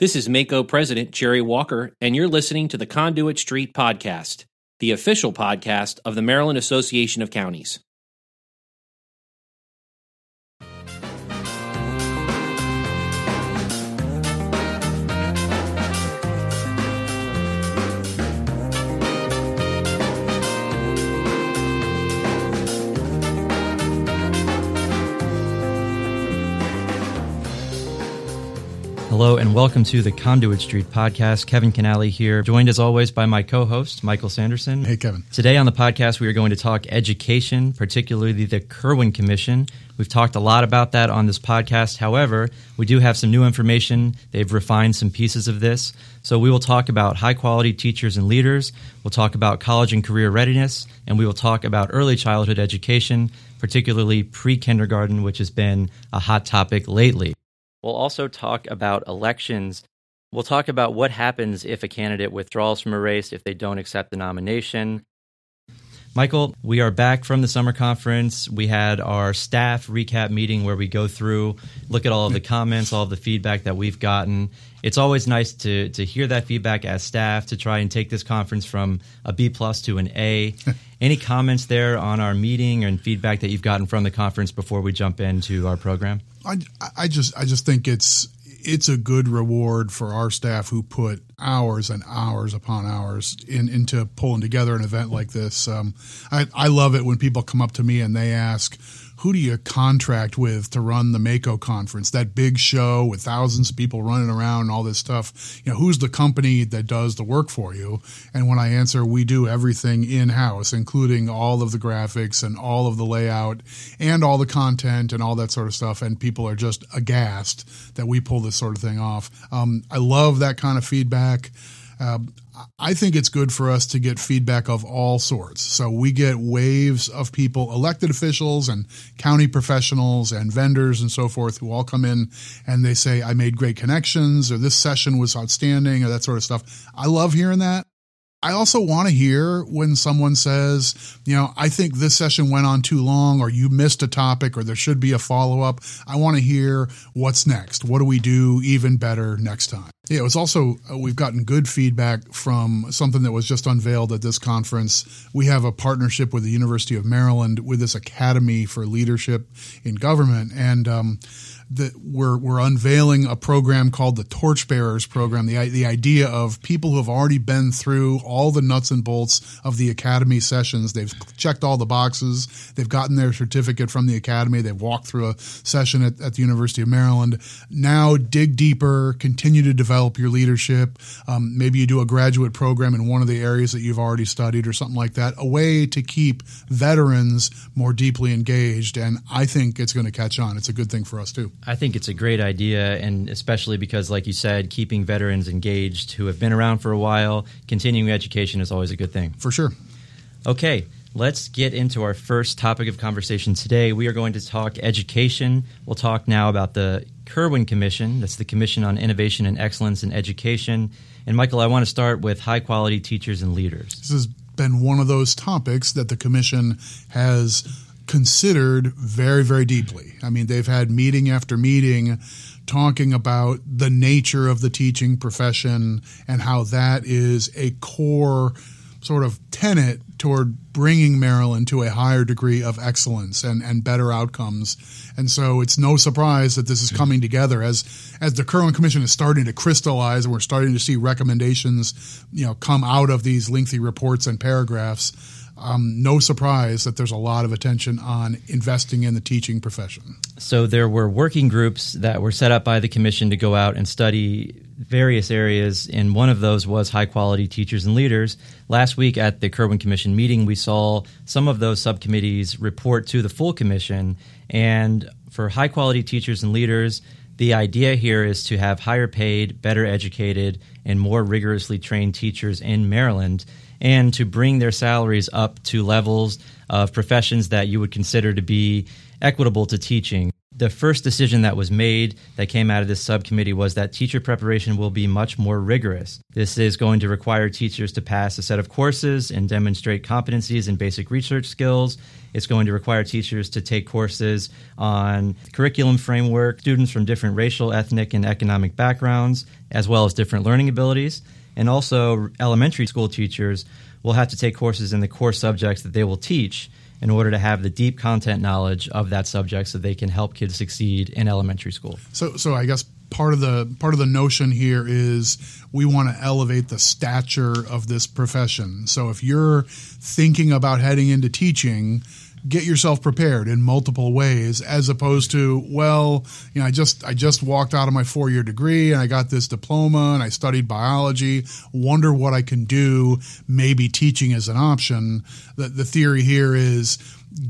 This is MACo President Jerry Walker, and you're listening to the Conduit Street Podcast, the official podcast of the Maryland Association of Counties. Hello and welcome to the Conduit Street podcast. Kevin Kinnally here, joined as always by my co host, Michael Sanderson. Hey, Kevin. Today on the podcast, we are going to talk education, particularly the Kirwan Commission. We've talked a lot about that on this podcast. However, we do have some new information. They've refined some pieces of this. So we will talk about high quality teachers and leaders. We'll talk about college and career readiness, and we will talk about early childhood education, particularly pre kindergarten, which has been a hot topic lately. We'll also talk about elections. We'll talk about what happens if a candidate withdraws from a race if they don't accept the nomination. Michael, we are back from the summer conference. We had our staff recap meeting where we go through, look at all of the comments, all of the feedback that we've gotten. It's always nice to to hear that feedback as staff to try and take this conference from a B plus to an A. Any comments there on our meeting and feedback that you've gotten from the conference before we jump into our program? I, I just I just think it's it's a good reward for our staff who put hours and hours upon hours in, into pulling together an event like this. Um, I, I love it when people come up to me and they ask, who do you contract with to run the MACo conference? That big show with thousands of people running around and all this stuff. You know, who's the company that does the work for you? And when I answer, we do everything in house, including all of the graphics and all of the layout and all the content and all that sort of stuff. And people are just aghast that we pull this sort of thing off. Um, I love that kind of feedback. Uh, I think it's good for us to get feedback of all sorts. So we get waves of people, elected officials and county professionals and vendors and so forth who all come in and they say, I made great connections or this session was outstanding or that sort of stuff. I love hearing that. I also want to hear when someone says, you know, I think this session went on too long or you missed a topic or there should be a follow up. I want to hear what's next. What do we do even better next time? Yeah, it was also, uh, we've gotten good feedback from something that was just unveiled at this conference. We have a partnership with the University of Maryland with this Academy for Leadership in Government. And, um, that we're we're unveiling a program called the Torchbearers program. The the idea of people who have already been through all the nuts and bolts of the academy sessions. They've checked all the boxes. They've gotten their certificate from the academy. They've walked through a session at, at the University of Maryland. Now dig deeper. Continue to develop your leadership. Um, maybe you do a graduate program in one of the areas that you've already studied or something like that. A way to keep veterans more deeply engaged. And I think it's going to catch on. It's a good thing for us too. I think it's a great idea, and especially because, like you said, keeping veterans engaged who have been around for a while, continuing education is always a good thing. For sure. Okay, let's get into our first topic of conversation today. We are going to talk education. We'll talk now about the Kirwan Commission. That's the Commission on Innovation and Excellence in Education. And Michael, I want to start with high quality teachers and leaders. This has been one of those topics that the Commission has considered very, very deeply. I mean, they've had meeting after meeting talking about the nature of the teaching profession and how that is a core sort of tenet toward bringing Maryland to a higher degree of excellence and, and better outcomes. And so it's no surprise that this is coming together as as the Kirwan Commission is starting to crystallize and we're starting to see recommendations, you know, come out of these lengthy reports and paragraphs. Um, no surprise that there's a lot of attention on investing in the teaching profession. So there were working groups that were set up by the commission to go out and study various areas, and one of those was high quality teachers and leaders. Last week at the Kirwan Commission meeting, we saw some of those subcommittees report to the full commission. And for high quality teachers and leaders, the idea here is to have higher paid, better educated, and more rigorously trained teachers in Maryland and to bring their salaries up to levels of professions that you would consider to be equitable to teaching. The first decision that was made that came out of this subcommittee was that teacher preparation will be much more rigorous. This is going to require teachers to pass a set of courses and demonstrate competencies in basic research skills. It's going to require teachers to take courses on curriculum framework, students from different racial, ethnic, and economic backgrounds, as well as different learning abilities. And also, elementary school teachers will have to take courses in the core subjects that they will teach in order to have the deep content knowledge of that subject so they can help kids succeed in elementary school. So so I guess part of the part of the notion here is we want to elevate the stature of this profession. So if you're thinking about heading into teaching, get yourself prepared in multiple ways as opposed to well you know i just i just walked out of my four year degree and i got this diploma and i studied biology. Wonder what i can do maybe teaching is an option. The, the theory here is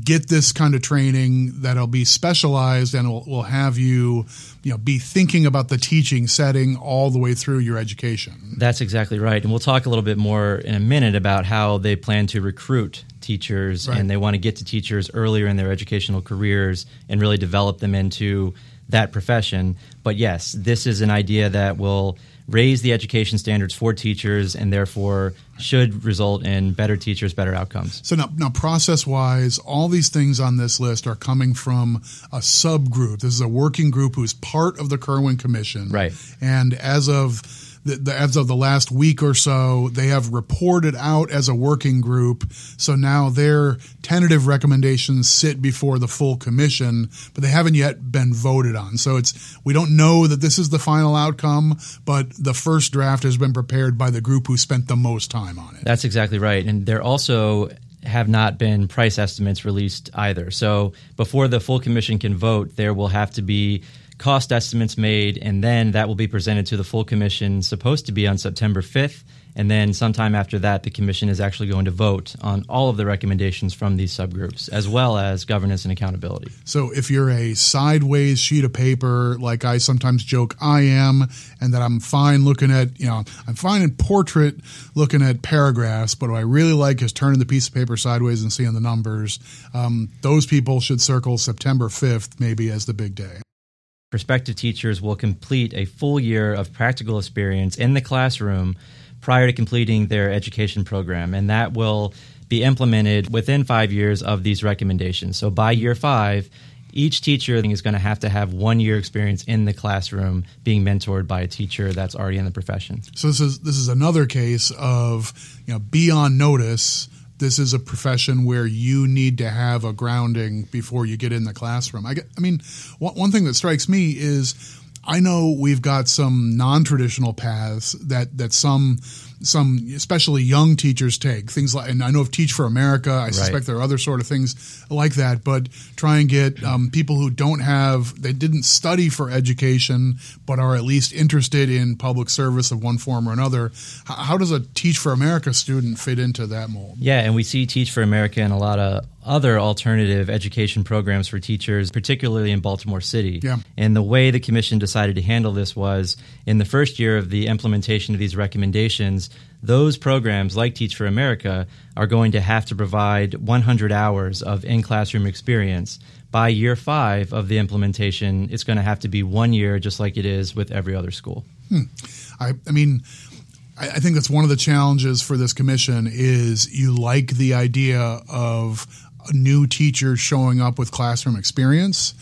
get this kind of training that'll be specialized and will, will have you you know be thinking about the teaching setting all the way through your education That's exactly right. And we'll talk a little bit more in a minute about how they plan to recruit teachers Right. and they want to get to teachers earlier in their educational careers and really develop them into that profession. But yes, this is an idea that will raise the education standards for teachers and therefore should result in better teachers, better outcomes. So now, now process wise, all these things on this list are coming from a subgroup. This is a working group who's part of the Kirwan Commission. Right. And as of the, the, as of the last week or so, they have reported out as a working group. So now their tentative recommendations sit before the full commission, but they haven't yet been voted on. So it's we don't know that this is the final outcome, but the first draft has been prepared by the group who spent the most time on it. That's exactly right. And there also have not been price estimates released either. So before the full commission can vote, there will have to be cost estimates made, and then that will be presented to the full commission, supposed to be on September 5th. And then sometime after that, the commission is actually going to vote on all of the recommendations from these subgroups, as well as governance and accountability. So if you're a sideways sheet of paper, like I sometimes joke I am, and that I'm fine looking at, you know, I'm fine in portrait looking at paragraphs, but what I really like is turning the piece of paper sideways and seeing the numbers. Um, those people should circle September 5th maybe as the big day. Prospective teachers will complete a full year of practical experience in the classroom prior to completing their education program, and that will be implemented within five years of these recommendations. So by year five, each teacher is going to have to have one year experience in the classroom being mentored by a teacher that's already in the profession. So this is this is another case of you know be on notice. This is a profession where you need to have a grounding before you get in the classroom. I, get, I mean, one, one thing that strikes me is I know we've got some non-traditional paths that that some some especially young teachers take things like and I know of Teach for America I suspect there are other sort of things like that but try and get um, people who don't have they didn't study for education but are at least interested in public service of one form or another. How, how does a Teach for America student fit into that mold? Yeah, and we see Teach for America and a lot of other alternative education programs for teachers, particularly in Baltimore City. Yeah. And the way the commission decided to handle this was in the first year of the implementation of these recommendations, those programs like Teach for America are going to have to provide 100 hours of in classroom experience. By year five of the implementation, it's going to have to be one year, just like it is with every other school. Hmm. I, I mean, I, think that's one of the challenges for this commission is you like the idea of new teachers showing up with classroom experience.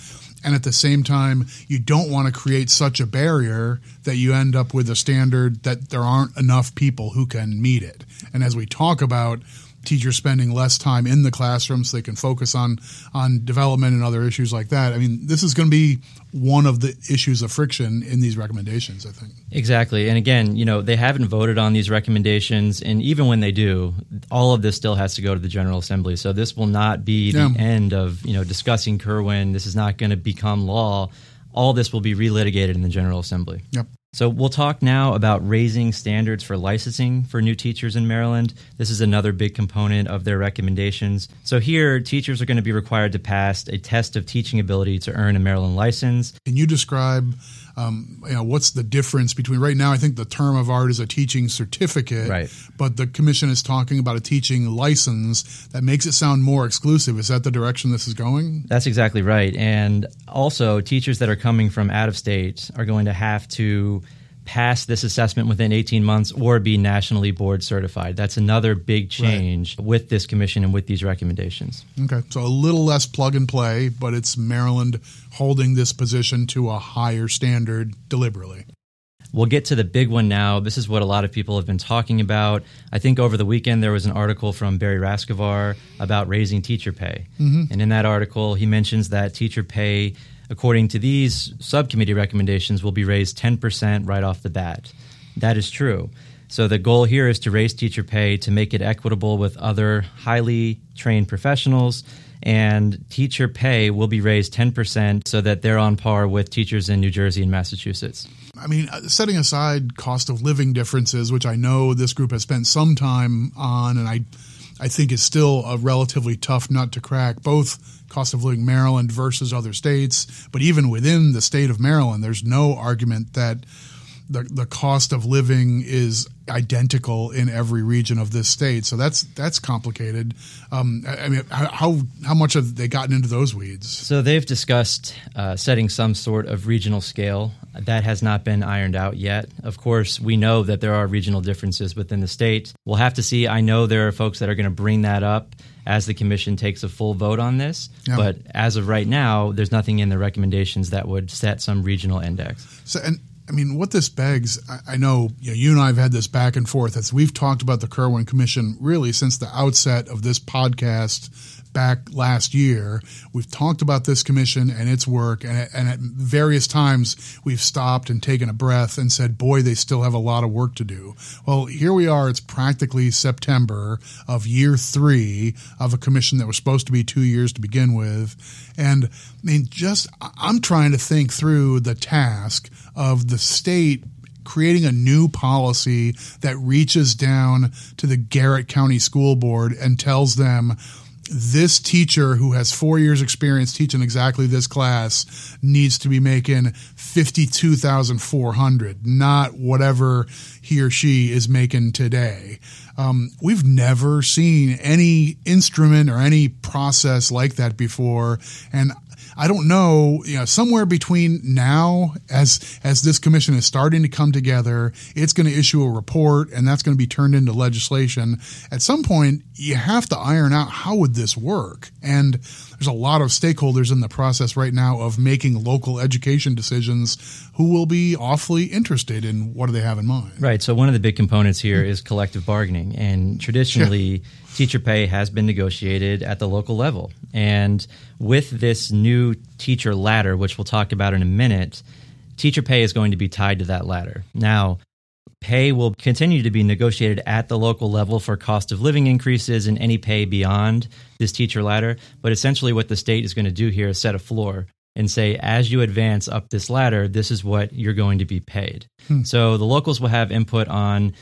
And at the same time, you don't want to create such a barrier that you end up with a standard that there aren't enough people who can meet it. And as we talk about teachers spending less time in the classroom so they can focus on on development and other issues like that. I mean, this is going to be one of the issues of friction in these recommendations, I think. Exactly. And again, you know, they haven't voted on these recommendations. And even when they do, all of this still has to go to the General Assembly. So this will not be the end of, you know, discussing Kirwan. This is not going to become law. All this will be relitigated in the General Assembly. Yep. So we'll talk now about raising standards for licensing for new teachers in Maryland. This is another big component of their recommendations. So here, teachers are going to be required to pass a test of teaching ability to earn a Maryland license. Can you describe um, you know, what's the difference between right now? I think the term of art is a teaching certificate, Right. but the commission is talking about a teaching license that makes it sound more exclusive. Is that the direction this is going? That's exactly right. And also, teachers that are coming from out of state are going to have to pass this assessment within 18 months or be nationally board certified. That's another big change with this commission and with these recommendations. Okay, so a little less plug and play, but it's Maryland holding this position to a higher standard deliberately. We'll get to the big one now. This is what a lot of people have been talking about. I think over the weekend there was an article from Barry Rascovar about raising teacher pay. Mm-hmm. And in that article, he mentions that teacher pay, according to these subcommittee recommendations, will be raised 10% right off the bat. That is true. So the goal here is to raise teacher pay to make it equitable with other highly trained professionals. And teacher pay will be raised 10% so that they're on par with teachers in New Jersey and Massachusetts. I mean, uh, setting aside cost of living differences, which I know this group has spent some time on, and I, I think is still a relatively tough nut to crack. Both cost of living Maryland versus other states, but even within the state of Maryland, there's no argument that the the cost of living is identical in every region of this state. So that's that's complicated. Um, I, I mean, how how much have they gotten into those weeds? So they've discussed uh, setting some sort of regional scale. That has not been ironed out yet. Of course, we know that there are regional differences within the state. We'll have to see. I know there are folks that are going to bring that up as the commission takes a full vote on this. Yeah. But as of right now, there's nothing in the recommendations that would set some regional index. So, and I mean, what this begs, I, I know, you know you and I have had this back and forth as we've talked about the Kirwan Commission really since the outset of this podcast back last year. We've talked about this commission and its work, and, and at various times we've stopped and taken a breath and said, boy, they still have a lot of work to do. Well, here we are. It's practically September of year three of a commission that was supposed to be two years to begin with. And I mean, just I'm trying to think through the task of the state creating a new policy that reaches down to the Garrett County School Board and tells them this teacher who has four years experience teaching exactly this class needs to be making 52,400, not whatever he or she is making today. Um, we've never seen any instrument or any process like that before. And I don't know, you know, somewhere between now as as this commission is starting to come together, it's going to issue a report and that's going to be turned into legislation. At some point, you have to iron out how would this work? And there's a lot of stakeholders in the process right now of making local education decisions who will be awfully interested in what do they have in mind. Right. So one of the big components here is collective bargaining, and traditionally, teacher pay has been negotiated at the local level. And with this new teacher ladder, which we'll talk about in a minute, teacher pay is going to be tied to that ladder. Now, pay will continue to be negotiated at the local level for cost of living increases and any pay beyond this teacher ladder. But essentially, what the state is going to do here is set a floor and say, as you advance up this ladder, this is what you're going to be paid. Hmm. So the locals will have input on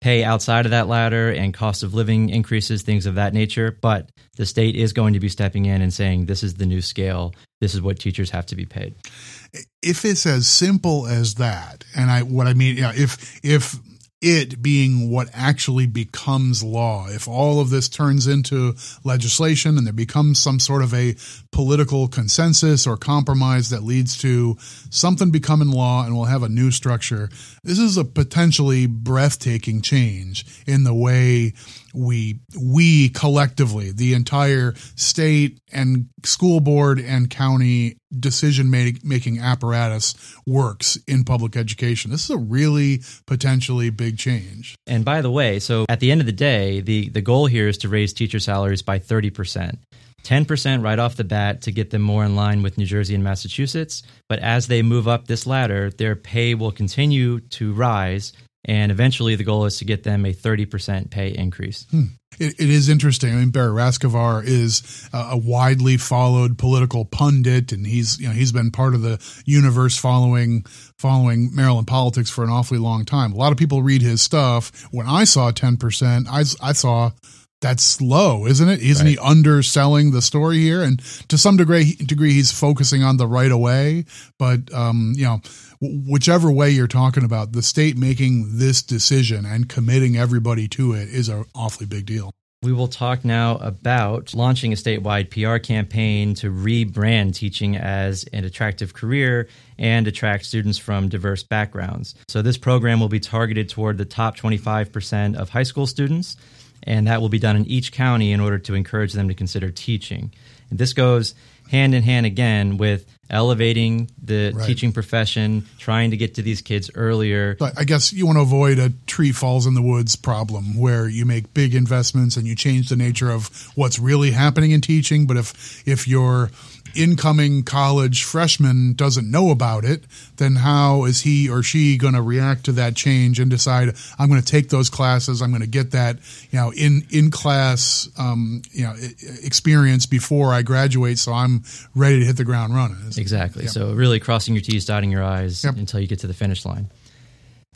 pay outside of that ladder and cost of living increases, things of that nature. But the state is going to be stepping in and saying, this is the new scale. This is what teachers have to be paid. if it's as simple as that, and I what I mean, yeah, if if it being what actually becomes law, if all of this turns into legislation and there becomes some sort of a political consensus or compromise that leads to something becoming law and we'll have a new structure, this is a potentially breathtaking change in the way we we collectively the entire state and school board and county decision making apparatus works in public education this is a really potentially big change And by the way, so at the end of the day, the, the goal here is to raise teacher salaries by 30%. 10% right off the bat to get them more in line with New Jersey and Massachusetts. But as they move up this ladder, their pay will continue to rise. And eventually, the goal is to get them a 30% pay increase. Hmm. it, it is interesting. I mean, Barry Rascovar is a, a widely followed political pundit, and he's you know he's been part of the universe following following Maryland politics for an awfully long time. A lot of people read his stuff. When I saw ten percent, I I saw that's slow, isn't it? Isn't right. he underselling the story here? And to some degree, degree, he's focusing on the right away. But um, you know, whichever way you're talking about, the state making this decision and committing everybody to it is an awfully big deal. We will talk now about launching a statewide PR campaign to rebrand teaching as an attractive career and attract students from diverse backgrounds. So, this program will be targeted toward the top 25% of high school students, and that will be done in each county in order to encourage them to consider teaching. And this goes hand in hand again with elevating the right. teaching profession, trying to get to these kids earlier. But I guess you want to avoid a tree falls in the woods problem where you make big investments and you change the nature of what's really happening in teaching. But if if you're incoming college freshman doesn't know about it, then how is he or she going to react to that change and decide I'm going to take those classes, I'm going to get that you know in in class um, you know experience before I graduate, so I'm ready to hit the ground running. Exactly. Yep. So really crossing your T's, dotting your I's yep. until you get to the finish line.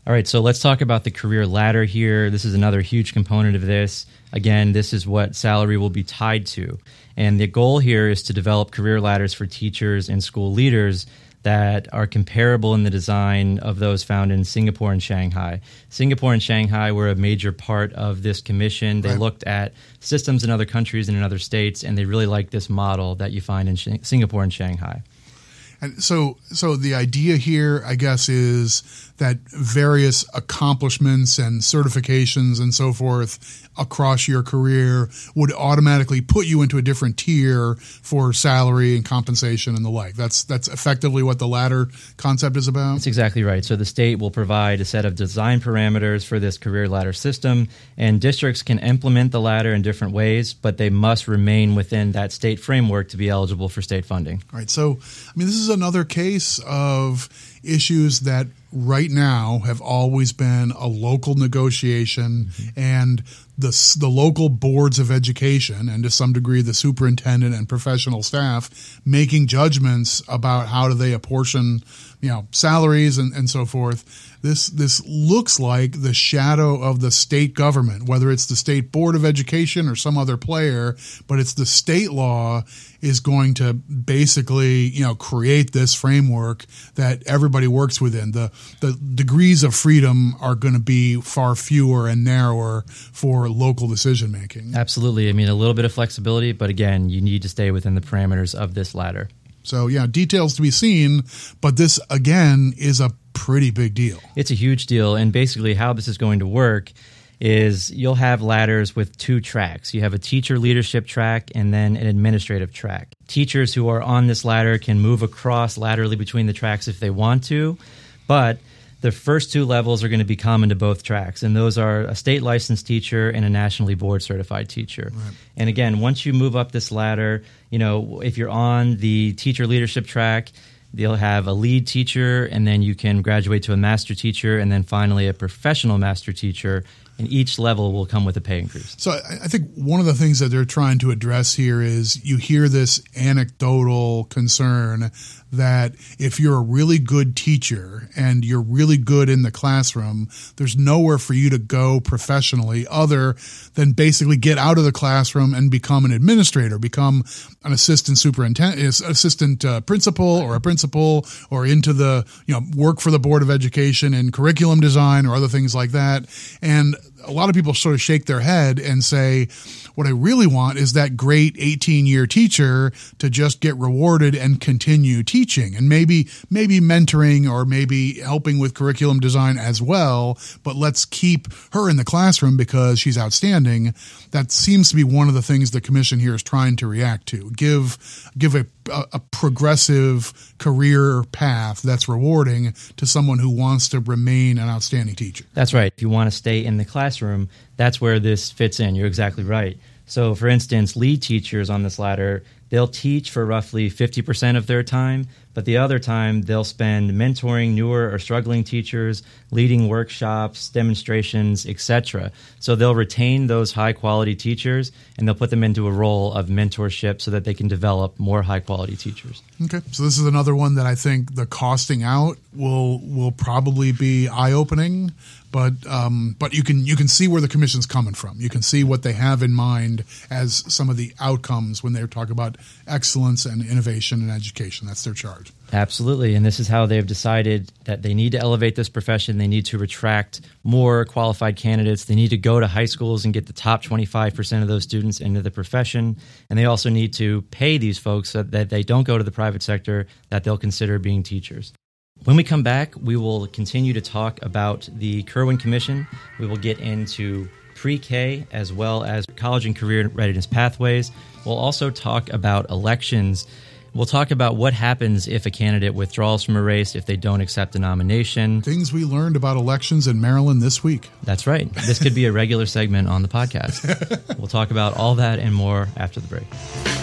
All right, so let's talk about the career ladder here. This is another huge component of this. Again, this is what salary will be tied to. And the goal here is to develop career ladders for teachers and school leaders that are comparable in the design of those found in Singapore and Shanghai. Singapore and Shanghai were a major part of this commission. They right. looked at systems in other countries and in other states, and they really liked this model that you find in Singapore and Shanghai. And so, so the idea here, I guess, is that various accomplishments and certifications and so forth across your career would automatically put you into a different tier for salary and compensation and the like. That's that's effectively what the ladder concept is about. That's exactly right. So the state will provide a set of design parameters for this career ladder system, and districts can implement the ladder in different ways, but they must remain within that state framework to be eligible for state funding. All right. So, I mean, this is another case of issues that right now have always been a local negotiation mm-hmm. and the, the local boards of education and to some degree the superintendent and professional staff making judgments about how do they apportion you know salaries and, and so forth this this looks like the shadow of the state government whether it's the state board of education or some other player but it's the state law is going to basically you know create this framework that everybody works within the the degrees of freedom are going to be far fewer and narrower for local decision making absolutely i mean a little bit of flexibility but again you need to stay within the parameters of this ladder so yeah, details to be seen, but this again is a pretty big deal. It's a huge deal, and basically how this is going to work is you'll have ladders with two tracks. You have a teacher leadership track and then an administrative track. Teachers who are on this ladder can move across laterally between the tracks if they want to, but the first two levels are going to be common to both tracks, and those are a state licensed teacher and a nationally board certified teacher. Right. And again, once you move up this ladder, you know, if you're on the teacher leadership track, they'll have a lead teacher, and then you can graduate to a master teacher, and then finally a professional master teacher and each level will come with a pay increase. So I think one of the things that they're trying to address here is you hear this anecdotal concern that if you're a really good teacher and you're really good in the classroom, there's nowhere for you to go professionally other than basically get out of the classroom and become an administrator, become an assistant superintendent, assistant uh, principal or a principal or into the, you know, work for the board of education in curriculum design or other things like that. And a lot of people sort of shake their head and say, what I really want is that great 18 year teacher to just get rewarded and continue teaching and maybe, maybe mentoring or maybe helping with curriculum design as well. But let's keep her in the classroom because she's outstanding. That seems to be one of the things the commission here is trying to react to. Give, give a, a progressive career path that's rewarding to someone who wants to remain an outstanding teacher. That's right. If you want to stay in the classroom, that's where this fits in. You're exactly right. So, for instance, lead teachers on this ladder, they'll teach for roughly 50% of their time, but the other time they'll spend mentoring newer or struggling teachers, leading workshops, demonstrations, etc. So they'll retain those high quality teachers and they'll put them into a role of mentorship so that they can develop more high quality teachers. Okay, so this is another one that I think the costing out will will probably be eye opening but um, but you can you can see where the commission's coming from. You can see what they have in mind as some of the outcomes when they talk about excellence and innovation and education. That's their charge. Absolutely, and this is how they've decided that they need to elevate this profession. They need to attract more qualified candidates. They need to go to high schools and get the top 25% of those students into the profession. And they also need to pay these folks so that they don't go to the private sector that they'll consider being teachers. When we come back, we will continue to talk about the Kirwan Commission. We will get into pre K as well as college and career readiness pathways. We'll also talk about elections. We'll talk about what happens if a candidate withdraws from a race if they don't accept a nomination. Things we learned about elections in Maryland this week. That's right. This could be a regular segment on the podcast. we'll talk about all that and more after the break.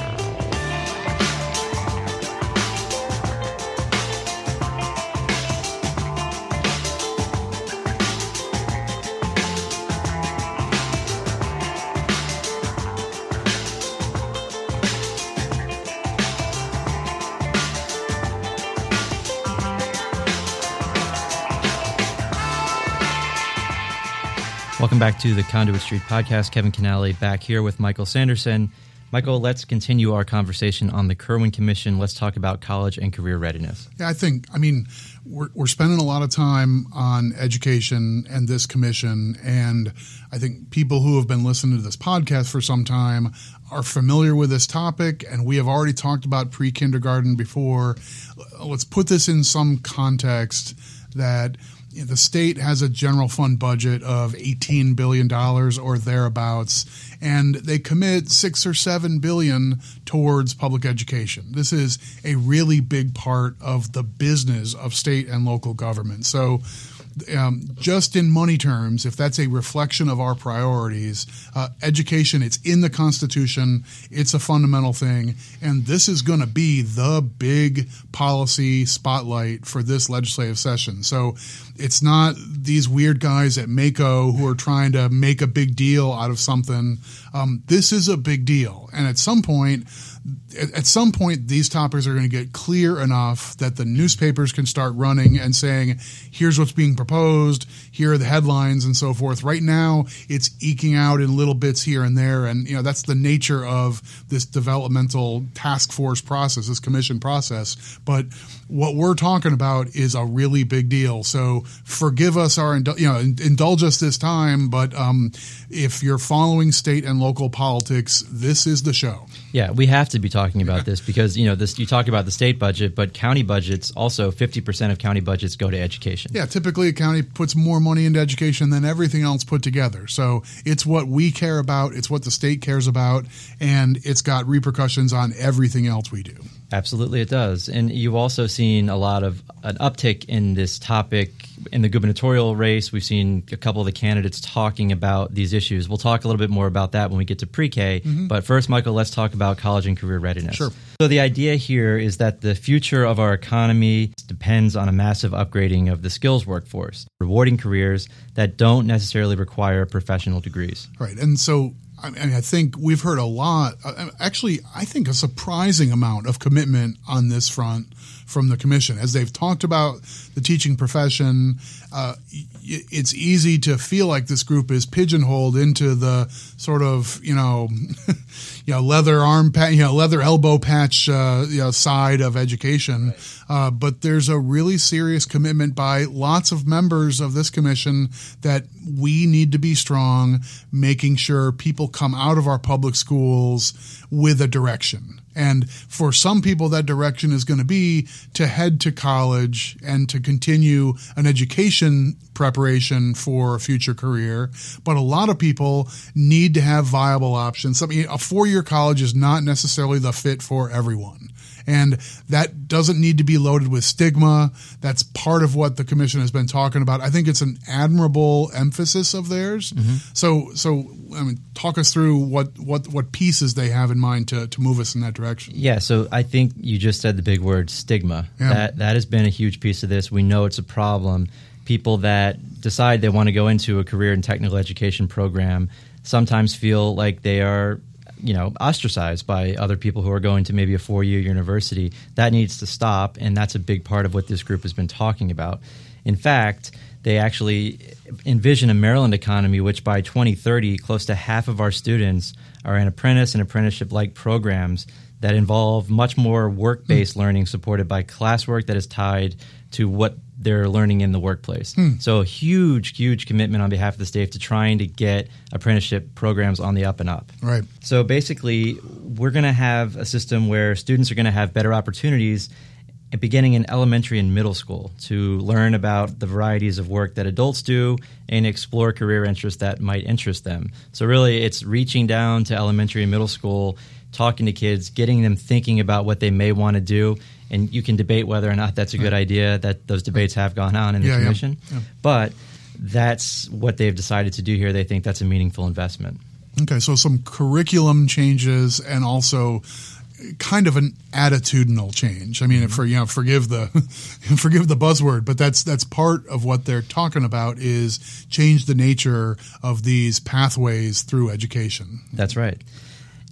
Welcome back to the Conduit Street podcast. Kevin Kinnally back here with Michael Sanderson. Michael, let's continue our conversation on the Kirwan Commission. Let's talk about college and career readiness. Yeah, I think, I mean, we're, we're spending a lot of time on education and this commission. And I think people who have been listening to this podcast for some time are familiar with this topic. And we have already talked about pre kindergarten before. Let's put this in some context that the state has a general fund budget of $18 billion or thereabouts, and they commit six or seven billion towards public education. This is a really big part of the business of state and local government. So um, just in money terms, if that's a reflection of our priorities, uh, education, it's in the Constitution, it's a fundamental thing, and this is going to be the big policy spotlight for this legislative session. So it's not these weird guys at MACo who are trying to make a big deal out of something. Um, this is a big deal. And at some point, at some point, these topics are going to get clear enough that the newspapers can start running and saying, here's what's being proposed, here are the headlines, and so forth. Right now, it's eking out in little bits here and there. And, you know, that's the nature of this developmental task force process, this commission process. But what we're talking about is a really big deal. So forgive us our, you know, indulge us this time. But um, if you're following state and local politics, this is the show. Yeah, we have to be talking about this because you know this. You talk about the state budget, but county budgets also fifty percent of county budgets go to education. Yeah, typically a county puts more money into education than everything else put together. So it's what we care about. It's what the state cares about, and it's got repercussions on everything else we do. Absolutely, it does. And you've also seen a lot of an uptick in this topic in the gubernatorial race. We've seen a couple of the candidates talking about these issues. We'll talk a little bit more about that when we get to pre K. Mm-hmm. But first, Michael, let's talk about college and career readiness. Sure. So, the idea here is that the future of our economy depends on a massive upgrading of the skills workforce, rewarding careers that don't necessarily require professional degrees. Right. And so, I mean, I think we've heard a lot. Uh, actually, I think a surprising amount of commitment on this front from the commission as they've talked about the teaching profession. Uh, it's easy to feel like this group is pigeonholed into the sort of you know, you know leather arm patch, you know leather elbow patch uh, you know, side of education. Right. Uh, but there's a really serious commitment by lots of members of this commission that we need to be strong, making sure people come out of our public schools with a direction. And for some people, that direction is going to be to head to college and to continue an education preparation for a future career. But a lot of people need to have viable options. I mean, a four year college is not necessarily the fit for everyone. And that doesn't need to be loaded with stigma. That's part of what the commission has been talking about. I think it's an admirable emphasis of theirs. Mm-hmm. So, so I mean, talk us through what, what, what pieces they have in mind to, to move us in that direction. Yeah. So I think you just said the big word stigma. Yeah. That, that has been a huge piece of this. We know it's a problem. People that decide they want to go into a career in technical education program sometimes feel like they are you know ostracized by other people who are going to maybe a four year university that needs to stop and that's a big part of what this group has been talking about in fact they actually envision a Maryland economy which by 2030 close to half of our students are in apprentice and apprenticeship like programs that involve much more work based mm. learning supported by classwork that is tied to what they're learning in the workplace. Hmm. So a huge, huge commitment on behalf of the state to trying to get apprenticeship programs on the up and up. Right. So basically, we're going to have a system where students are going to have better opportunities beginning in elementary and middle school to learn about the varieties of work that adults do and explore career interests that might interest them. So really, it's reaching down to elementary and middle school, talking to kids, getting them thinking about what they may want to do and you can debate whether or not that's a good idea. That those debates have gone on in the yeah, commission, yeah, yeah. but that's what they've decided to do here. They think that's a meaningful investment. Okay, so some curriculum changes and also kind of an attitudinal change. I mean, mm-hmm. for you know, forgive the forgive the buzzword, but that's that's part of what they're talking about is change the nature of these pathways through education. That's right.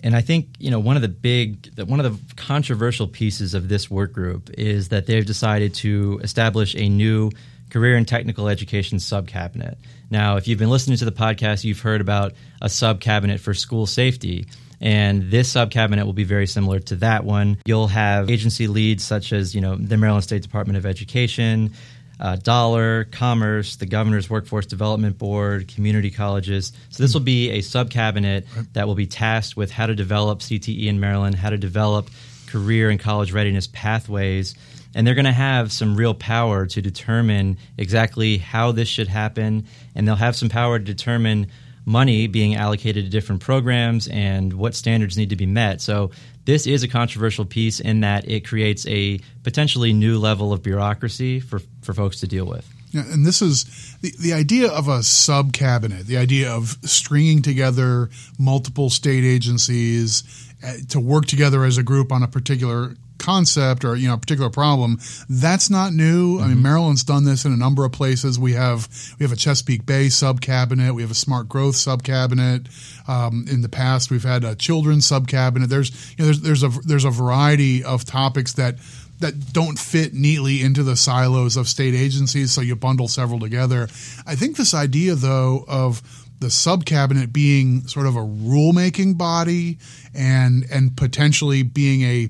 And I think you know one of the big, one of the controversial pieces of this work group is that they've decided to establish a new career and technical education sub cabinet. Now, if you've been listening to the podcast, you've heard about a sub cabinet for school safety. And this sub cabinet will be very similar to that one. You'll have agency leads such as, you know, the Maryland State Department of Education, uh, Dollar, Commerce, the Governor's Workforce Development Board, community colleges. So this will be a sub cabinet that will be tasked with how to develop CTE in Maryland, how to develop career and college readiness pathways. And they're going to have some real power to determine exactly how this should happen. And they'll have some power to determine money being allocated to different programs and what standards need to be met. So this is a controversial piece in that it creates a potentially new level of bureaucracy for, for folks to deal with. Yeah, and this is the, the idea of a sub cabinet, the idea of stringing together multiple state agencies uh, to work together as a group on a particular concept or you know a particular problem that's not new. Mm-hmm. i mean mm-hmm. maryland's done this in a number of places. We have we have a chesapeake bay sub cabinet we have a smart growth sub cabinet um, in the past we've had a children's sub cabinet there's you know there's there's a there's a variety of topics that that don't fit neatly into the silos of state agencies so you bundle several together. I think this idea though of the sub cabinet being sort of a rulemaking body and and potentially being a,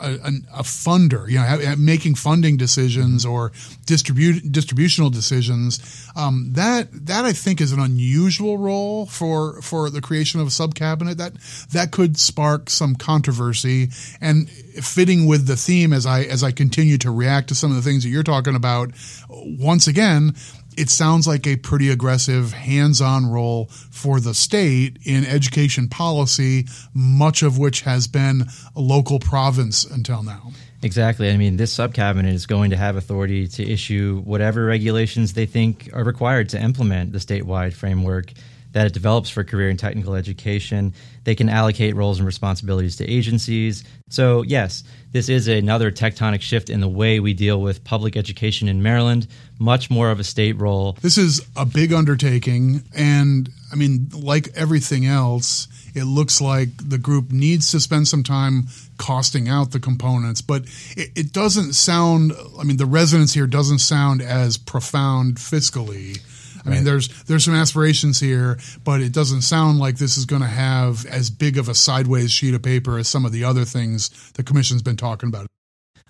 a a, funder, you know, making funding decisions or distribute distributional decisions. Um, that that I think is an unusual role for for the creation of a sub cabinet. That that could spark some controversy and fitting with the theme as I as I continue to react to some of the things that you're talking about. Once again, it sounds like a pretty aggressive hands-on role for the state in education policy, much of which has been a local province until now. Exactly. I mean, this sub cabinet is going to have authority to issue whatever regulations they think are required to implement the statewide framework that it develops for career and technical education. They can allocate roles and responsibilities to agencies. So, yes, this is another tectonic shift in the way we deal with public education in Maryland, much more of a state role. This is a big undertaking. And I mean, like everything else, it looks like the group needs to spend some time costing out the components, but it, it doesn't sound, I mean, the resonance here doesn't sound as profound fiscally I mean, there's there's some aspirations here, but it doesn't sound like this is going to have as big of a sideways sheet of paper as some of the other things the commission's been talking about.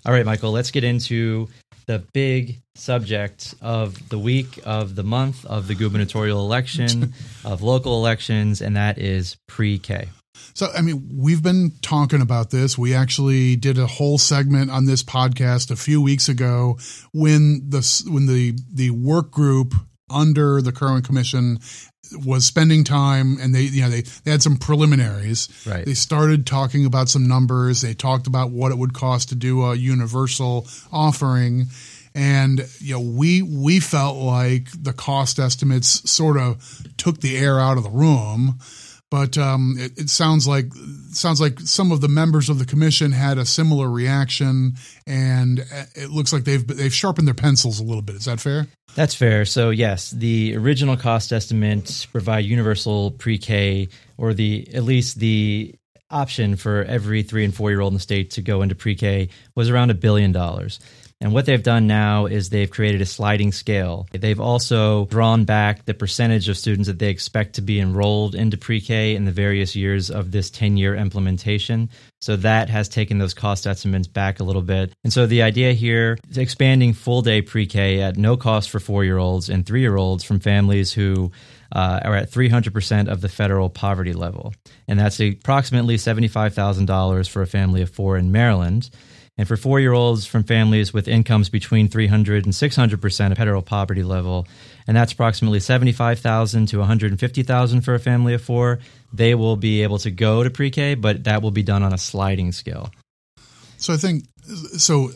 All right, Michael, let's get into the big subject of the week, of the month, of the gubernatorial election, of local elections, and that is pre K. So, I mean, we've been talking about this. We actually did a whole segment on this podcast a few weeks ago when the when the the work group under the Kirwan Commission was spending time and they you know they, they had some preliminaries. Right. they started talking about some numbers. They talked about what it would cost to do a universal offering. And you know we we felt like the cost estimates sort of took the air out of the room but um, it, it sounds like sounds like some of the members of the commission had a similar reaction, and it looks like they've they've sharpened their pencils a little bit. Is that fair? That's fair. So yes, the original cost estimates provide universal pre-K or the at least the option for every 3 and 4 year old in the state to go into pre-K was around a billion dollars. And what they've done now is they've created a sliding scale. They've also drawn back the percentage of students that they expect to be enrolled into pre K in the various years of this 10 year implementation. So that has taken those cost estimates back a little bit. And so the idea here is expanding full day pre K at no cost for four year olds and three year olds from families who uh, are at 300% of the federal poverty level. And that's approximately $75,000 for a family of four in Maryland. And for four year olds from families with incomes between 300 and 600% of federal poverty level, and that's approximately 75,000 to 150,000 for a family of four, they will be able to go to pre K, but that will be done on a sliding scale. So I think so.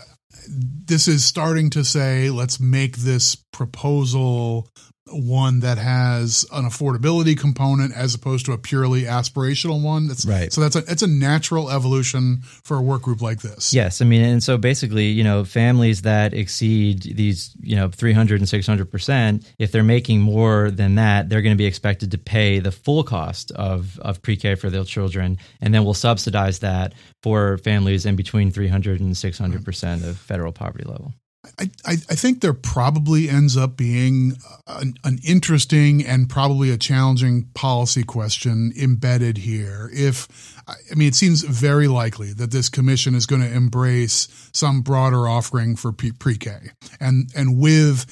This is starting to say, let's make this proposal one that has an affordability component as opposed to a purely aspirational one. That's Right. So that's a it's a natural evolution for a work group like this. Yes, I mean, and so basically, you know, families that exceed these, you know, 300 and 600%, if they're making more than that, they're going to be expected to pay the full cost of, of pre K for their children. And then we'll subsidize that for families in between 300 and 600% of federal poverty level. I, I, think there probably ends up being an, an interesting and probably a challenging policy question embedded here. If I mean, it seems very likely that this commission is going to embrace some broader offering for pre K, and and with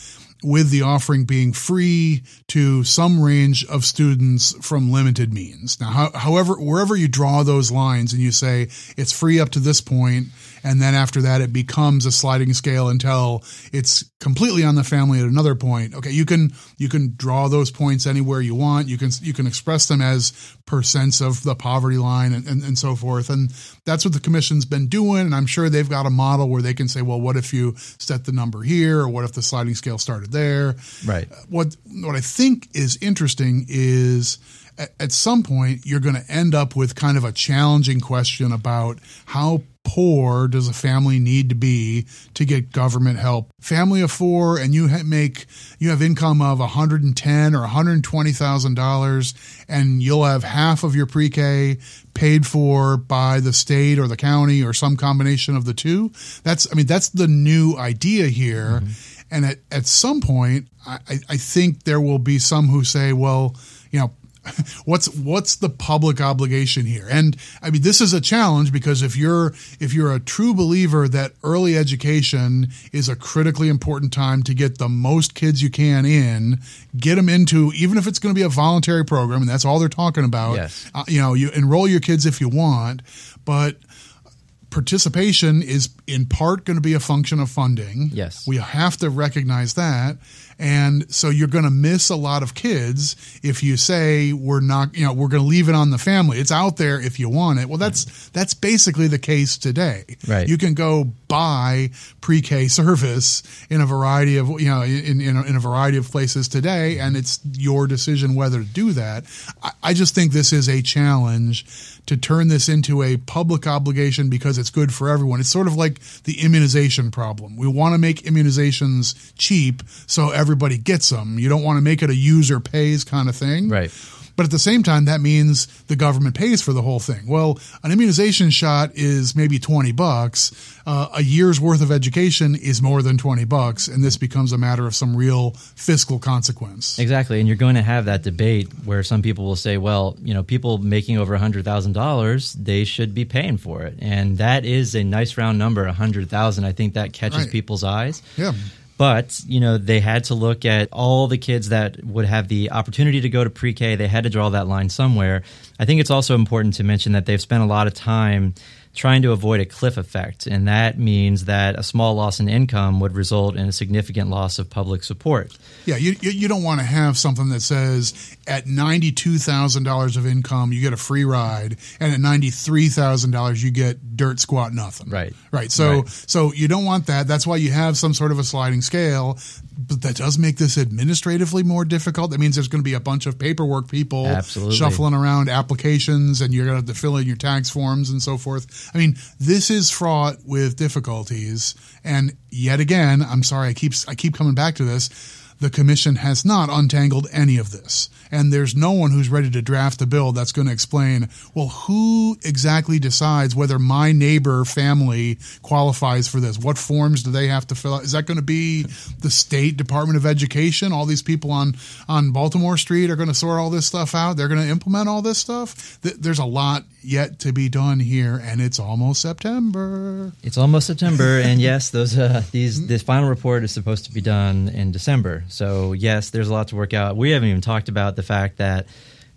with the offering being free to some range of students from limited means. Now, however, wherever you draw those lines and you say it's free up to this point, and then after that it becomes a sliding scale until it's completely on the family at another point. Okay, you can you can draw those points anywhere you want. You can you can express them as percents of the poverty line and, and, and so forth. And that's what the commission's been doing. And I'm sure they've got a model where they can say, well, what if you set the number here, or what if the sliding scale started there? Right. Uh, what what I think is interesting is at, at some point you're going to end up with kind of a challenging question about how poor does a family need to be to get government help? Family of four, and you make you have income of one hundred and ten or one hundred twenty thousand dollars, and you'll have half of your pre-K paid for by the state or the county or some combination of the two. That's I mean that's the new idea here, mm-hmm. and at at some point I, I think there will be some who say, well, you know what's what's the public obligation here and i mean this is a challenge because if you're if you're a true believer that early education is a critically important time to get the most kids you can in get them into even if it's going to be a voluntary program and that's all they're talking about Yes. uh, you know you enroll your kids if you want but participation is in part going to be a function of funding. Yes. We have to recognize that. And so you're going to miss a lot of kids if you say we're not, you know, we're going to leave it on the family. It's out there if you want it. Well, that's mm-hmm. that's basically the case today. Right. You can go buy pre-K service in a variety of, you know, in in a, in a variety of places today, and it's your decision whether to do that. I, I just think this is a challenge to turn this into a public obligation because it's good for everyone. It's sort of like the immunization problem. We want to make immunizations cheap so everybody gets them. You don't want to make it a user pays kind of thing. Right. But at the same time, that means the government pays for the whole thing. Well, an immunization shot is maybe 20 bucks. Uh, a year's worth of education is more than 20 bucks. And this becomes a matter of some real fiscal consequence. Exactly, and you're going to have that debate where some people will say, "Well, you know, people making over hundred thousand dollars, they should be paying for it," and that is a nice round number, a hundred thousand. I think that catches Right. people's eyes. Yeah. But you know, they had to look at all the kids that would have the opportunity to go to pre-K. They had to draw that line somewhere. I think it's also important to mention that they've spent a lot of time trying to avoid a cliff effect, and that means that a small loss in income would result in a significant loss of public support. Yeah, you, you don't want to have something that says at $92,000 of income, you get a free ride, and at $93,000, you get dirt squat nothing. Right. Right. So, Right. so you don't want that. That's why you have some sort of a sliding scale. But that does make this administratively more difficult. That means there's going to be a bunch of paperwork people Absolutely. shuffling around applications, and you're going to have to fill in your tax forms and so forth. I mean, this is fraught with difficulties. And yet again, I'm sorry, I keep I keep coming back to this. The commission has not untangled any of this. And there's no one who's ready to draft a bill that's going to explain, well, who exactly decides whether my neighbor family qualifies for this? What forms do they have to fill out? Is that going to be the state Department of Education? All these people on, on Baltimore Street are going to sort all this stuff out. They're going to implement all this stuff. There's a lot yet to be done here, and it's almost September. It's almost September, and yes, those uh, these this final report is supposed to be done in December. So yes, there's a lot to work out. We haven't even talked about the fact that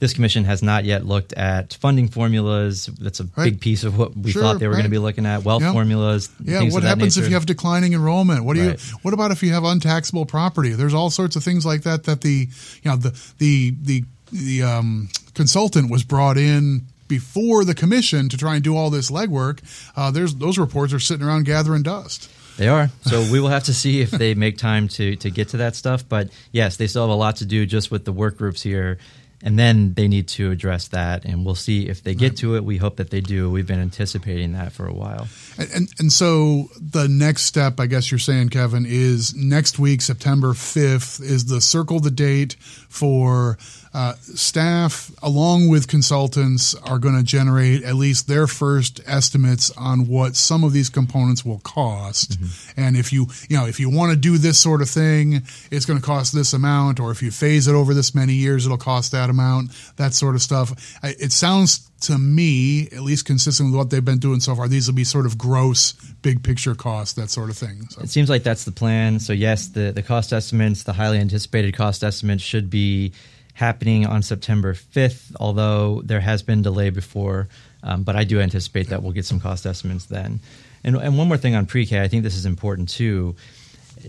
this commission has not yet looked at funding formulas. That's a Right. big piece of what we Sure, thought they were going to be looking at. Wealth Yeah. formulas. Yeah, what happens if you have declining enrollment? What do Right. you? What about if you have untaxable property? There's all sorts of things like that. That the you know the the the the um, consultant was brought in before the commission to try and do all this legwork. Uh, there's those reports are sitting around gathering dust. They are. So we will have to see if they make time to to get to that stuff. But yes, they still have a lot to do just with the work groups here. And then they need to address that, and we'll see if they get to it. We hope that they do. We've been anticipating that for a while. And, and and so the next step, I guess you're saying, Kevin, is next week, September 5th, is the circle the date for uh, staff, along with consultants, are going to generate at least their first estimates on what some of these components will cost. And if you you know if you want to do this sort of thing, it's going to cost this amount, or if you phase it over this many years, it'll cost that amount. That sort of stuff. It sounds to me, at least consistent with what they've been doing so far, these will be sort of gross, big picture costs, that sort of thing. So, It seems like that's the plan. So yes, the the cost estimates, the highly anticipated cost estimates, should be happening on September fifth. Although there has been delay before, um, but I do anticipate that we'll get some cost estimates then. And and one more thing on pre-K, I think this is important too.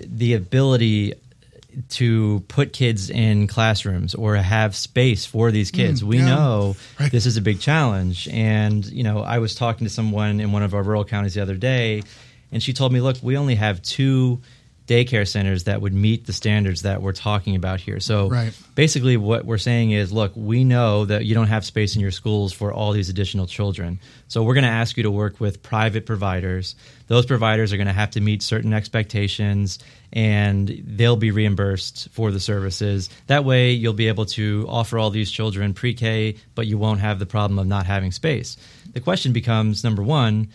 The ability to put kids in classrooms or have space for these kids. we yeah. know Right. this is a big challenge. And, you know, I was talking to someone in one of our rural counties the other day, and she told me, look, we only have two daycare centers that would meet the standards that we're talking about here. So Right. basically what we're saying is, look, we know that you don't have space in your schools for all these additional children. So we're going to ask you to work with private providers. Those providers are going to have to meet certain expectations and they'll be reimbursed for the services. That way you'll be able to offer all these children pre-K, but you won't have the problem of not having space. The question becomes number 1,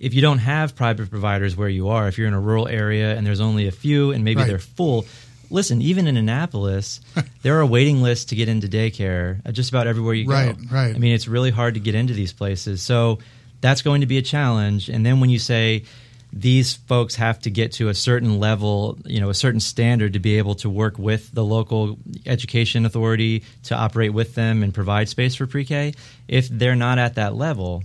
if you don't have private providers where you are, if you're in a rural area and there's only a few and maybe Right. they're full, listen, even in Annapolis, there are waiting lists to get into daycare just about everywhere you Right, go. right. I mean, it's really hard to get into these places. So that's going to be a challenge. And then when you say these folks have to get to a certain level, you know, a certain standard to be able to work with the local education authority to operate with them and provide space for pre-K, if they're not at that level,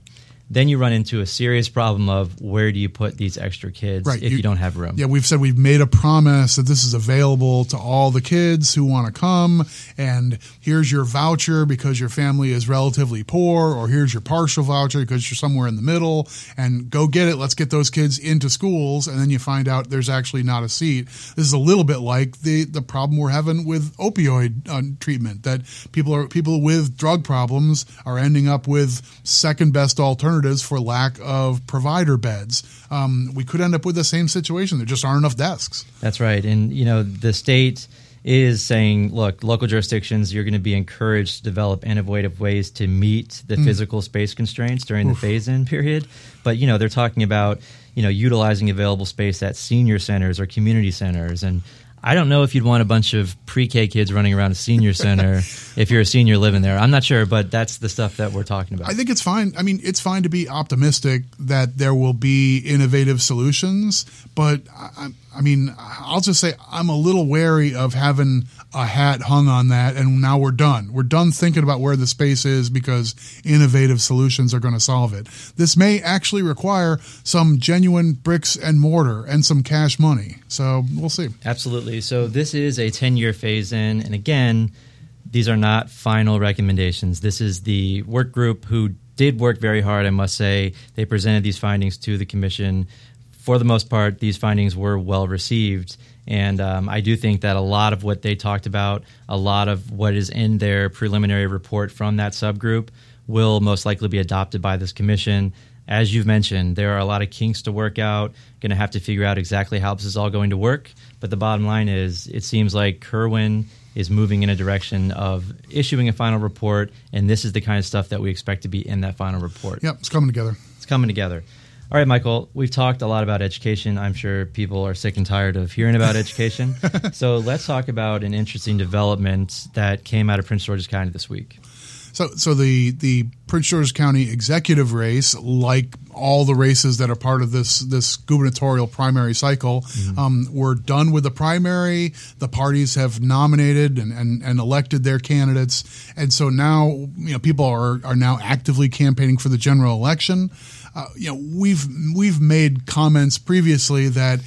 then you run into a serious problem of where do you put these extra kids Right, if you- you, don't have room. yeah, we've said we've made a promise that this is available to all the kids who want to come, and here's your voucher because your family is relatively poor, or here's your partial voucher because you're somewhere in the middle, and go get it. Let's get those kids into schools, and then you find out there's actually not a seat. This is a little bit like the the problem we're having with opioid uh, treatment that people are people with drug problems are ending up with second best alternatives for lack of provider beds. Um, we could end up with the same situation. There just aren't enough desks. That's right. And, you know, the state is saying, look, local jurisdictions, you're going to be encouraged to develop innovative ways to meet the physical space constraints during the phase in period. But, you know, they're talking about, you know, utilizing available space at senior centers or community centers. And I don't know if you'd want a bunch of pre K kids running around a senior center if you're a senior living there. I'm not sure, but that's the stuff that we're talking about. I think it's fine. I mean, it's fine to be optimistic that there will be innovative solutions, but I, I'm I mean, I'll just say I'm a little wary of having a hat hung on that, and now we're done. We're done thinking about where the space is because innovative solutions are going to solve it. This may actually require some genuine bricks and mortar and some cash money. So we'll see. Absolutely. So this is a 10 year phase in, and again, these are not final recommendations. This is the work group who did work very hard, I must say. They presented these findings to the commission. For the most part, these findings were well received. And um, I do think that a lot of what they talked about, a lot of what is in their preliminary report from that subgroup, will most likely be adopted by this commission. As you've mentioned, there are a lot of kinks to work out. Going to have to figure out exactly how this is all going to work. But the bottom line is, it seems like Kirwan is moving in a direction of issuing a final report, and this is the kind of stuff that we expect to be in that final report. Yep, it's coming together. It's coming together. All right, Michael, we've talked a lot about education. I'm sure people are sick and tired of hearing about education. so let's talk about an interesting development that came out of Prince George's County this week. So, so the the Prince George's County executive race, like all the races that are part of this this gubernatorial primary cycle, mm-hmm. um, we're done with the primary. The parties have nominated and, and, and elected their candidates, and so now you know people are are now actively campaigning for the general election. Uh, you know, we've we've made comments previously that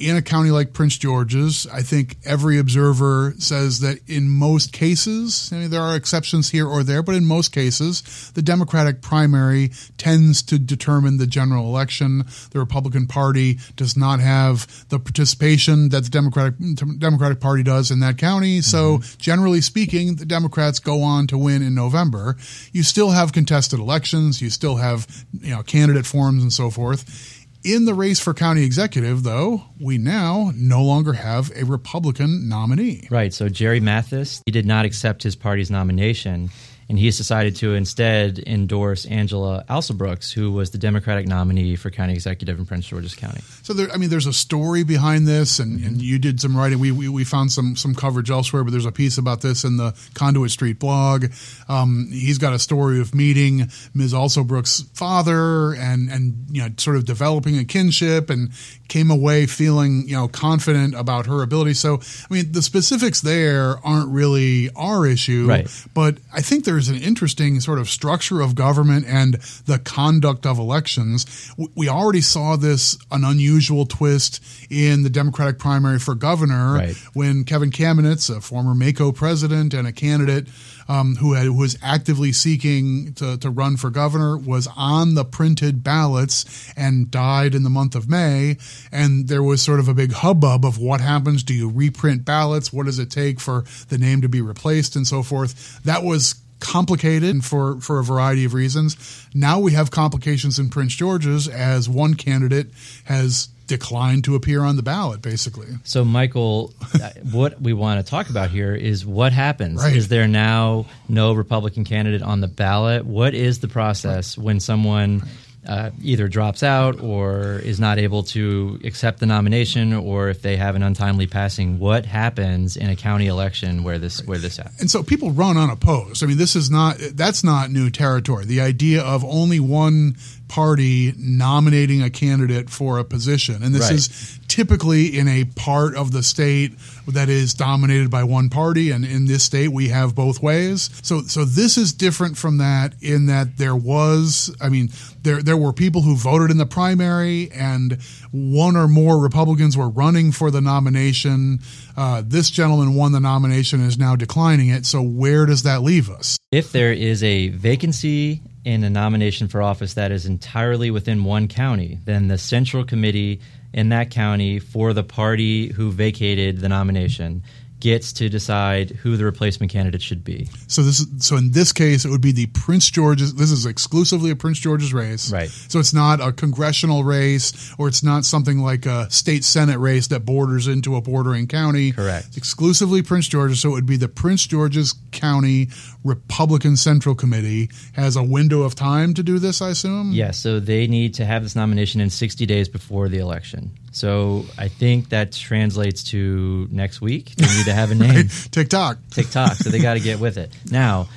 in a county like Prince George's, I think every observer says that in most cases, I mean, there are exceptions here or there, but in most cases, the Democratic primary tends to determine the general election. The Republican Party does not have the participation that the Democratic Democratic Party does in that county. So, mm-hmm. generally speaking, the Democrats go on to win in November. You still have contested elections. You still have you know candidate forums and so forth in the race for county executive, though, we now no longer have a Republican nominee. Right. So Jerry Mathis, he did not accept his party's nomination and he's decided to instead endorse Angela Alsobrooks, who was the Democratic nominee for county executive in Prince George's County. So, there, I mean, there's a story behind this, and, and you did some writing. We, we, we, found some some coverage elsewhere, but there's a piece about this in the Conduit Street blog. Um, he's got a story of meeting Ms. Alsobrooks' father and and you know sort of developing a kinship, and came away feeling you know confident about her ability. So, I mean, the specifics there aren't really our issue, right. but I think there's there's an interesting sort of structure of government and the conduct of elections. We already saw this an unusual twist in the Democratic primary for governor right. when Kevin Kamenetz, a former MACo president and a candidate um, who, had, who was actively seeking to, to run for governor, was on the printed ballots and died in the month of May. And there was sort of a big hubbub of what happens. Do you reprint ballots? What does it take for the name to be replaced and so forth? That was complicated for, for a variety of reasons. Now we have complications in Prince George's as one candidate has declined to appear on the ballot, basically. So, Michael, uh, what we want to talk about here is what happens. Right. Is there now no Republican candidate on the ballot? What is the process right. when someone uh, either drops out or is not able to accept the nomination, or if they have an untimely passing, what happens in a county election where this where this happens? And so people run unopposed. I mean, this is not that's not new territory. The idea of only one party nominating a candidate for a position. And this right. is typically in a part of the state that is dominated by one party. And in this state, we have both ways. So, so this is different from that in that there was, I mean, there, there were people who voted in the primary and one or more Republicans were running for the nomination. Uh, this gentleman won the nomination and is now declining it. So where does that leave us? If there is a vacancy in a nomination for office that is entirely within one county, then the central committee in that county for the party who vacated the nomination gets to decide who the replacement candidate should be. So this is, so in this case it would be the Prince George's this is exclusively a Prince George's race. Right. So it's not a congressional race or it's not something like a state senate race that borders into a bordering county. Correct. It's exclusively Prince George's so it would be the Prince George's County Republican Central Committee has a window of time to do this I assume. Yes, so they need to have this nomination in 60 days before the election. So I think that translates to next week. They need to have a name. TikTok. TikTok. So they got to get with it. Now,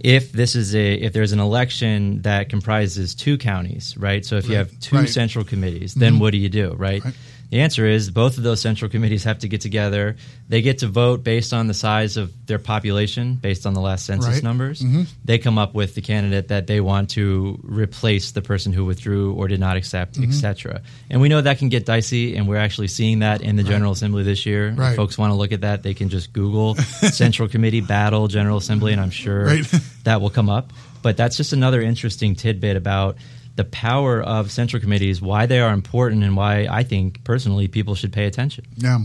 if this is a if there's an election that comprises two counties, right? So if right. you have two right. central committees, then mm-hmm. what do you do, right? right? The answer is both of those central committees have to get together. They get to vote based on the size of their population, based on the last census Right. numbers. Mm-hmm. They come up with the candidate that they want to replace the person who withdrew or did not accept, mm-hmm. etc. And we know that can get dicey, and we're actually seeing that in the General Assembly this year. If Right. folks want to look at that, they can just Google Central Committee Battle General Assembly, and I'm sure Right. that will come up. But that's just another interesting tidbit about the power of central committees, why they are important, and why I think personally people should pay attention. Yeah.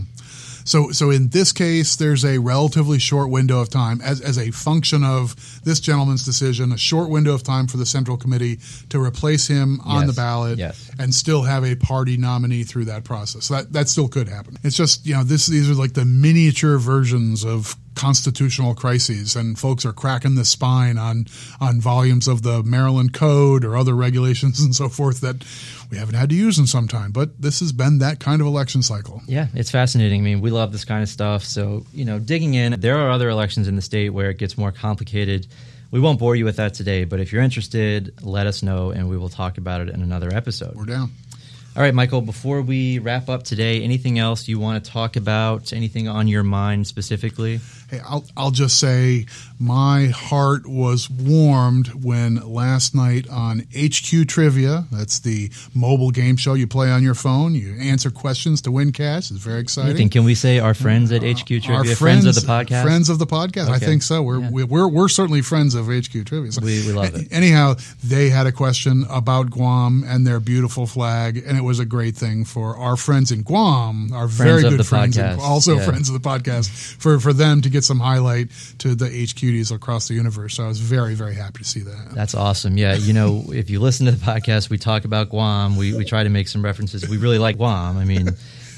So, so in this case, there's a relatively short window of time as, as a function of this gentleman's decision, a short window of time for the Central Committee to replace him on Yes. the ballot Yes. and still have a party nominee through that process. So that, that still could happen. It's just, you know, this, these are like the miniature versions of constitutional crises and folks are cracking the spine on on volumes of the Maryland code or other regulations and so forth that we haven't had to use in some time but this has been that kind of election cycle Yeah, it's fascinating. I mean, we love this kind of stuff. So, you know, digging in, there are other elections in the state where it gets more complicated. We won't bore you with that today, but if you're interested, let us know and we will talk about it in another episode. we're down All right, Michael, before we wrap up today, anything else you want to talk about? Anything on your mind specifically? Hey, I'll, I'll just say my heart was warmed when last night on HQ Trivia, that's the mobile game show you play on your phone, you answer questions to win cash. It's very exciting. Anything? Can we say our friends at HQ Trivia, Our friends, of the podcast? Friends of the podcast. I think so. We're, Yeah. we- we're, we're certainly friends of HQ Trivia. So- We- we love it. Anyhow, they had a question about Guam and their beautiful flag, and it was a great thing for our friends in Guam, our very good friends, in- also Yeah. friends of the podcast, for, for them to get some highlight to the HQties across the universe. So I was very, very happy to see that. That's awesome. Yeah, you know, if you listen to the podcast, we talk about Guam. We we try to make some references. We really like Guam. I mean,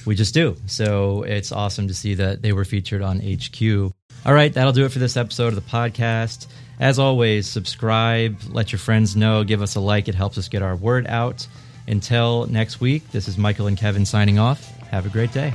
we just do. So it's awesome to see that they were featured on HQ. All right, that'll do it for this episode of the podcast. As always, subscribe, let your friends know, give us a like. It helps us get our word out. Until next week, this is Michael and Kevin signing off. Have a great day.